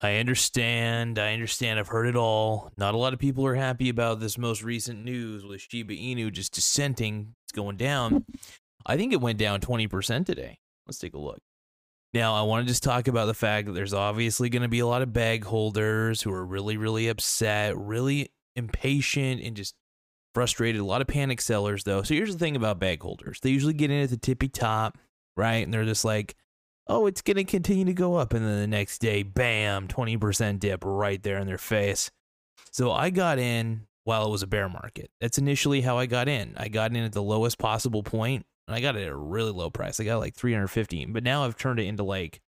I understand. I understand. I've heard it all. Not a lot of people are happy about this most recent news with Shiba Inu just dissenting. It's going down. I think it went down 20% today. Let's take a look. Now, I want to just talk about the fact that there's obviously going to be a lot of bag holders who are really, really upset, really impatient, and just frustrated. A lot of panic sellers, though. So here's the thing about bag holders they usually get in at the tippy top, right? And they're just like, oh, it's going to continue to go up. And then the next day, bam, 20% dip right there in their face. So I got in while it was a bear market. That's initially how I got in. I got in at the lowest possible point and I got it at a really low price. I got like 350, but now I've turned it into like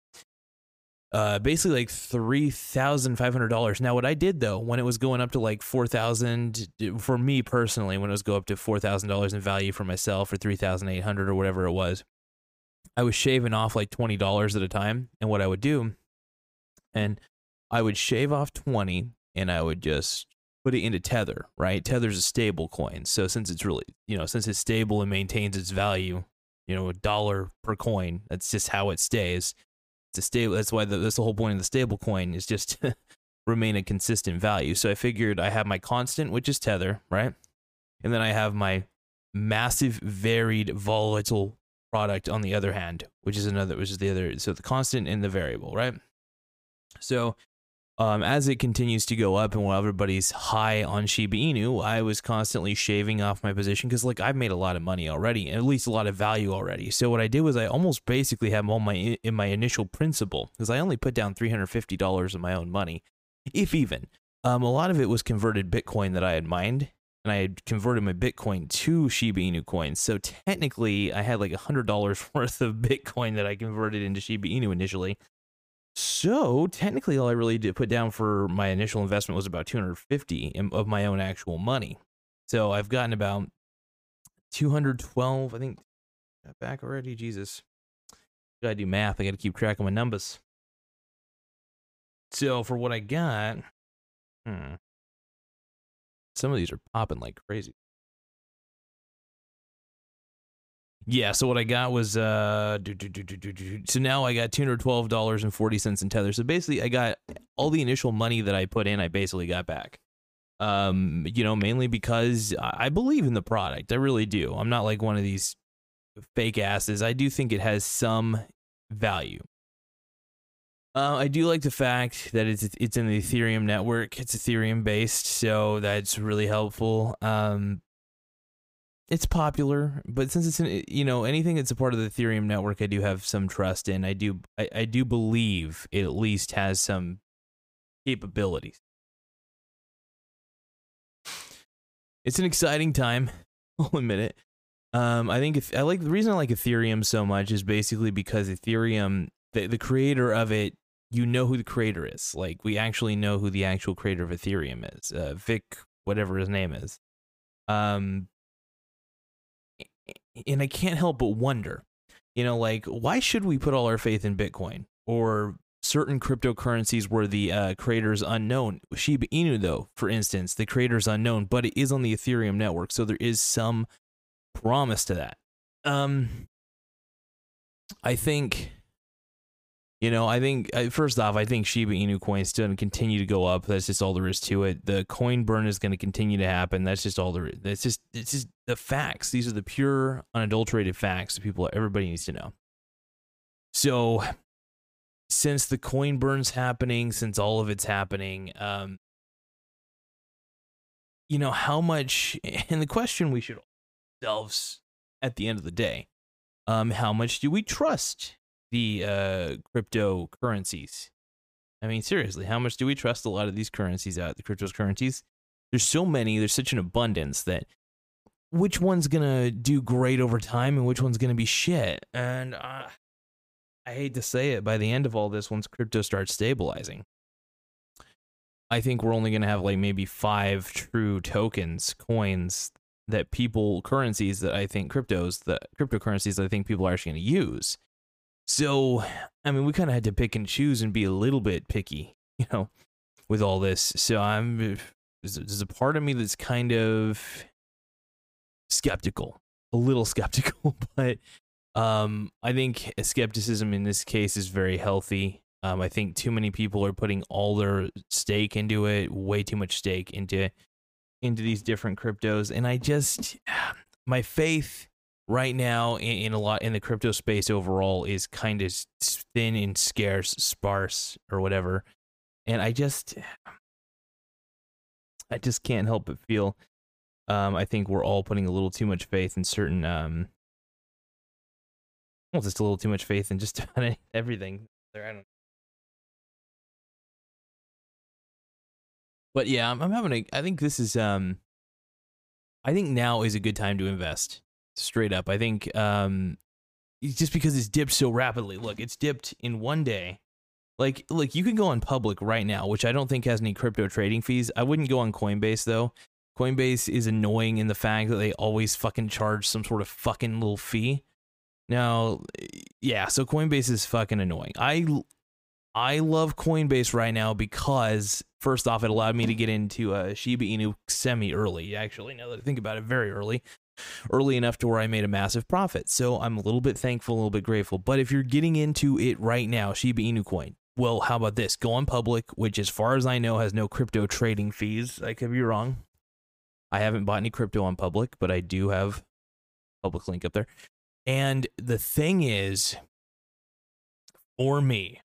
uh basically like $3,500. Now what I did though, when it was going up to like 4,000 for me personally, when it was go up to $4,000 in value for myself or 3,800 or whatever it was, I was shaving off like twenty dollars at a time, and what I would do, and I would shave off twenty, and I would just put it into Tether. Right, Tether's a stable coin, so since it's really, you know, since it's stable and maintains its value, you know, a dollar per coin. That's just how it stays. It's a stable. That's why the, that's the whole point of the stable coin is just to remain a consistent value. So I figured I have my constant, which is Tether, right, and then I have my massive, varied, volatile product on the other hand, which is another, which is the other, so the constant and the variable, right? So um, as it continues to go up and while everybody's high on Shiba Inu, I was constantly shaving off my position because like I've made a lot of money already, at least a lot of value already. So what I did was I almost basically had all my in my initial principal because I only put down three hundred fifty dollars of my own money, if even. Um, a lot of it was converted Bitcoin that I had mined, and I had converted my Bitcoin to Shiba Inu coins. So technically, I had like $100 worth of Bitcoin that I converted into Shiba Inu initially. So technically, all I really did put down for my initial investment was about 250 of my own actual money. So I've gotten about 212, I think, back already. Jesus, gotta do math. I gotta keep track of my numbers. So for what I got, hmm, some of these are popping like crazy. Yeah, so what I got was uh so now I got $212.40 in tether. So basically I got all the initial money that I put in, I basically got back. Um, you know, mainly because I believe in the product. I really do. I'm not like one of these fake asses. I do think it has some value. Uh, I do like the fact that it's it's in the Ethereum network. It's Ethereum based, so that's really helpful. Um, it's popular, but since it's in, you know anything that's a part of the Ethereum network, I do have some trust in. I do I, I do believe it at least has some capabilities. It's an exciting time. I'll admit it. Um, I think if I like the reason I like Ethereum so much is basically because Ethereum the, the creator of it, you know who the creator is. Like we actually know who the actual creator of Ethereum is. Uh, Vic, whatever his name is. Um, and I can't help but wonder, you know, like why should we put all our faith in Bitcoin or certain cryptocurrencies where the uh, creator is unknown? Shiba Inu, though, for instance, the creator is unknown, but it is on the Ethereum network, so there is some promise to that. Um, I think you know, I think first off, I think Shiba Inu coins still going to continue to go up. That's just all there is to it. The coin burn is going to continue to happen. That's just all there. Is. That's just it's just the facts. These are the pure, unadulterated facts that people everybody needs to know. So, since the coin burn's happening, since all of it's happening, um, you know how much, and the question we should ourselves at the end of the day, um, how much do we trust the uh, cryptocurrencies. I mean, seriously, how much do we trust a lot of these currencies out? The cryptocurrencies. There's so many. There's such an abundance that which one's gonna do great over time and which one's gonna be shit. And uh, I hate to say it, by the end of all this, once crypto starts stabilizing, I think we're only going to have like maybe five true tokens, coins that people, currencies that I think cryptos, that cryptocurrencies that I think people are actually going to use. So, I mean, we kind of had to pick and choose and be a little bit picky, you know, with all this. So I'm, there's a part of me that's kind of skeptical, a little skeptical, but um, I think skepticism in this case is very healthy. Um, I think too many people are putting all their stake into it, way too much stake into into these different cryptos, and I just my faith right now in, in a lot in the crypto space overall is kind of thin and scarce, sparse or whatever, and I just I just can't help but feel. Um, I think we're all putting a little too much faith in certain um, well, just a little too much faith in just about everything. There, I don't. But yeah, I'm, I'm having a. I think this is um. I think now is a good time to invest. Straight up, I think um, just because it's dipped so rapidly. Look, it's dipped in one day. Like, like you can go on public right now, which I don't think has any crypto trading fees. I wouldn't go on Coinbase though. Coinbase is annoying in the fact that they always fucking charge some sort of fucking little fee. Now, yeah, so Coinbase is fucking annoying. I I love Coinbase right now because first off, it allowed me to get into uh, Shiba Inu semi early. Actually, now that I think about it, very early, early enough to where I made a massive profit. So I'm a little bit thankful, a little bit grateful. But if you're getting into it right now, Shiba Inu coin, well, how about this? Go on public, which, as far as I know, has no crypto trading fees. I could be wrong. I haven't bought any crypto on public, but I do have public link up there. And the thing is, for me,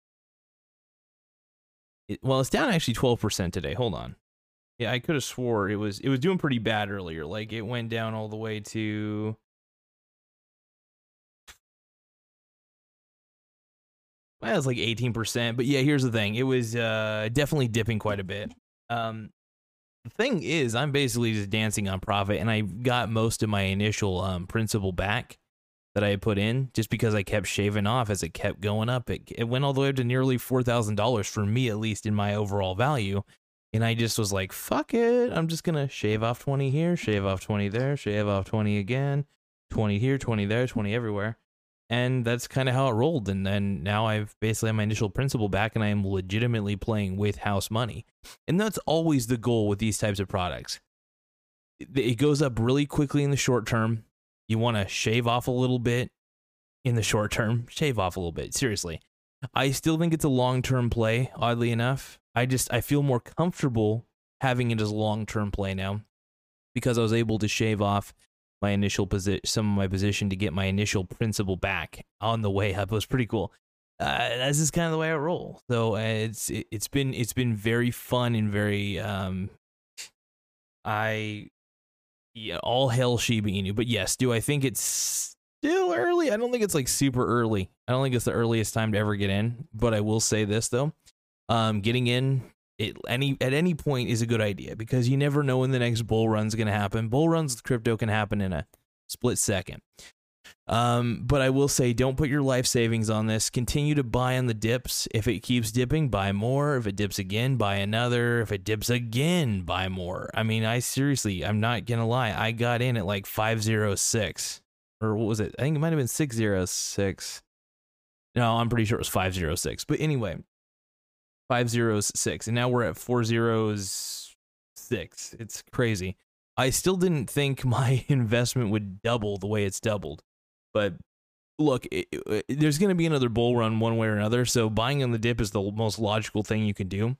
it, well, it's down actually 12% today. Hold on. Yeah, I could have swore it was it was doing pretty bad earlier. Like it went down all the way to well, it was like 18%, but yeah, here's the thing. It was uh definitely dipping quite a bit. Um the thing is, I'm basically just dancing on profit and I got most of my initial um principal back that I had put in just because I kept shaving off as it kept going up. It, it went all the way up to nearly $4,000 for me, at least in my overall value. And I just was like, fuck it. I'm just going to shave off 20 here, shave off 20 there, shave off 20 again, 20 here, 20 there, 20 everywhere. And that's kind of how it rolled. And then now I've basically had my initial principal back and I am legitimately playing with house money. And that's always the goal with these types of products. It goes up really quickly in the short term you want to shave off a little bit in the short term, shave off a little bit. Seriously. I still think it's a long-term play, oddly enough. I just I feel more comfortable having it as a long-term play now because I was able to shave off my initial position some of my position to get my initial principal back on the way up. It was pretty cool. Uh, just kind of the way I roll. So uh, it's it, has been it's been very fun and very um I yeah, all hell Shiba Inu. But yes, do I think it's still early? I don't think it's like super early. I don't think it's the earliest time to ever get in. But I will say this though, um, getting in it any at any point is a good idea because you never know when the next bull run's going to happen. Bull runs with crypto can happen in a split second. Um, but I will say, don't put your life savings on this. Continue to buy on the dips. If it keeps dipping, buy more. If it dips again, buy another. If it dips again, buy more. I mean, I seriously, I'm not gonna lie. I got in at like 506, or what was it? I think it might have been 606. No, I'm pretty sure it was 506. But anyway, 506, and now we're at 406. It's crazy. I still didn't think my investment would double the way it's doubled. But look, it, it, there's going to be another bull run one way or another. So buying on the dip is the most logical thing you can do.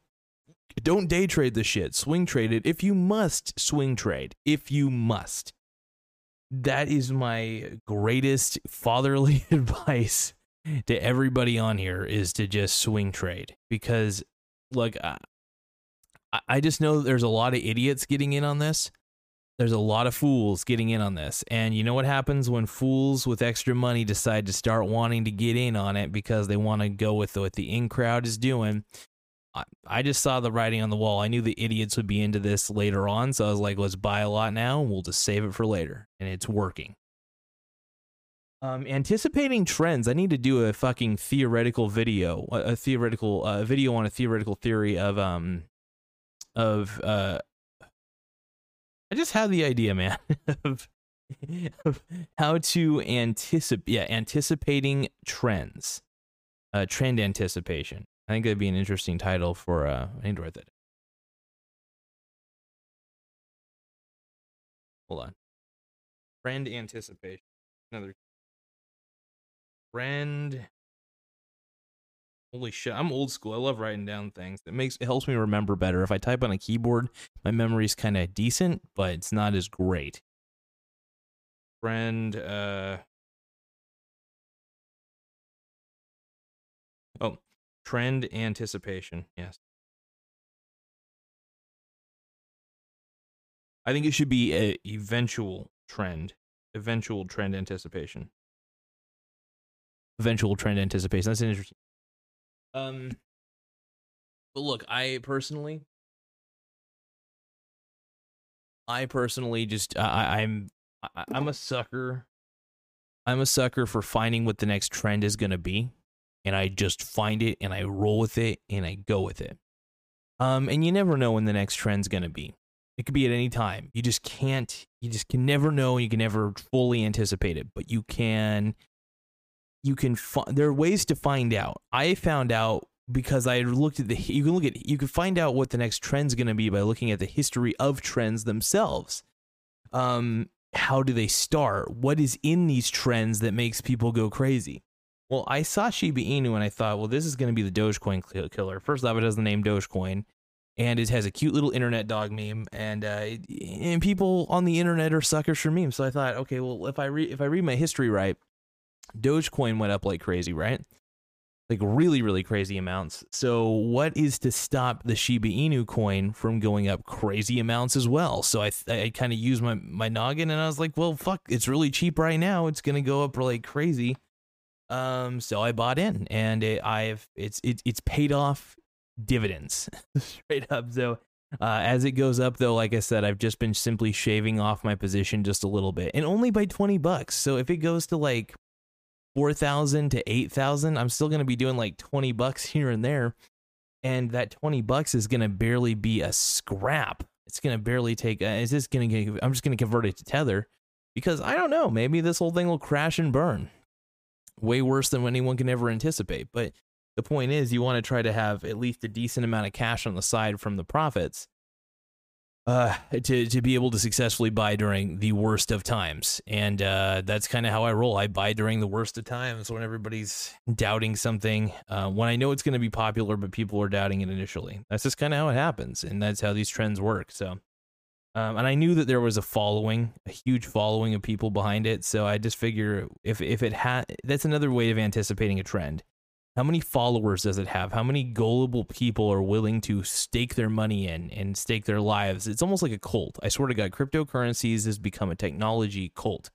Don't day trade the shit. Swing trade it if you must. Swing trade if you must. That is my greatest fatherly advice to everybody on here is to just swing trade because like I, I just know there's a lot of idiots getting in on this there's a lot of fools getting in on this. And you know what happens when fools with extra money decide to start wanting to get in on it because they want to go with what the in crowd is doing? I, I just saw the writing on the wall. I knew the idiots would be into this later on. So I was like, let's buy a lot now and we'll just save it for later. And it's working. Um, anticipating trends. I need to do a fucking theoretical video, a, a theoretical uh, video on a theoretical theory of um of uh I just had the idea, man, of, of how to anticipate yeah, anticipating trends. Uh trend anticipation. I think that'd be an interesting title for uh I need to write that. Hold on. Trend anticipation. Another trend Holy shit, I'm old school. I love writing down things. It makes it helps me remember better. If I type on a keyboard, my memory's kind of decent, but it's not as great. Friend uh Oh, trend anticipation. Yes. I think it should be a eventual trend. Eventual trend anticipation. Eventual trend anticipation. That's interesting um, but look, I personally, I personally just I, I'm I, I'm a sucker. I'm a sucker for finding what the next trend is gonna be, and I just find it and I roll with it and I go with it. Um, and you never know when the next trend's gonna be. It could be at any time. You just can't. You just can never know. You can never fully anticipate it, but you can you can find there are ways to find out. I found out because I looked at the you can look at you can find out what the next trend's going to be by looking at the history of trends themselves. Um how do they start? What is in these trends that makes people go crazy? Well, I saw Shiba Inu and I thought, well, this is going to be the Dogecoin killer. First off, it has the name Dogecoin, and it has a cute little internet dog meme, and uh, and people on the internet are suckers for memes. So I thought, okay, well, if I read if I read my history right, Dogecoin went up like crazy, right? Like really, really crazy amounts. So, what is to stop the Shiba Inu coin from going up crazy amounts as well? So, I I kind of used my my noggin and I was like, well, fuck, it's really cheap right now. It's gonna go up like crazy. Um, so I bought in, and it, I've it's it, it's paid off dividends straight up. So uh, as it goes up, though, like I said, I've just been simply shaving off my position just a little bit, and only by twenty bucks. So if it goes to like 4,000 to 8,000, I'm still going to be doing like 20 bucks here and there. And that 20 bucks is going to barely be a scrap. It's going to barely take, uh, it's just going to I'm just going to convert it to Tether because I don't know, maybe this whole thing will crash and burn way worse than anyone can ever anticipate. But the point is, you want to try to have at least a decent amount of cash on the side from the profits uh, to to be able to successfully buy during the worst of times, and uh, that's kind of how I roll. I buy during the worst of times when everybody's doubting something, uh, when I know it's going to be popular, but people are doubting it initially. That's just kind of how it happens, and that's how these trends work. So, um, and I knew that there was a following, a huge following of people behind it. So I just figure if if it had, that's another way of anticipating a trend. How many followers does it have? How many gullible people are willing to stake their money in and stake their lives? It's almost like a cult. I swear to God, cryptocurrencies has become a technology cult.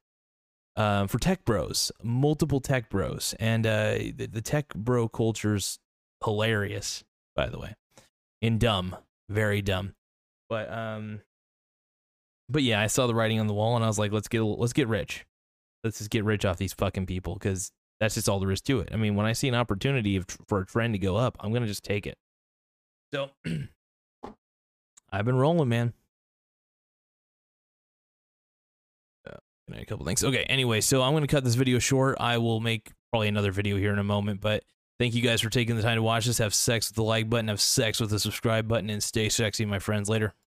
Uh, for tech bros, multiple tech bros, and uh, the, the tech bro culture's hilarious, by the way, and dumb, very dumb. But um, but yeah, I saw the writing on the wall, and I was like, let's get let's get rich. Let's just get rich off these fucking people because that's just all there is to it. I mean, when I see an opportunity for a trend to go up, I'm gonna just take it. So I've been rolling, man. Uh, a couple things. Okay. Anyway, so I'm gonna cut this video short. I will make probably another video here in a moment, but thank you guys for taking the time to watch this. Have sex with the like button. Have sex with the subscribe button, and stay sexy, my friends. Later.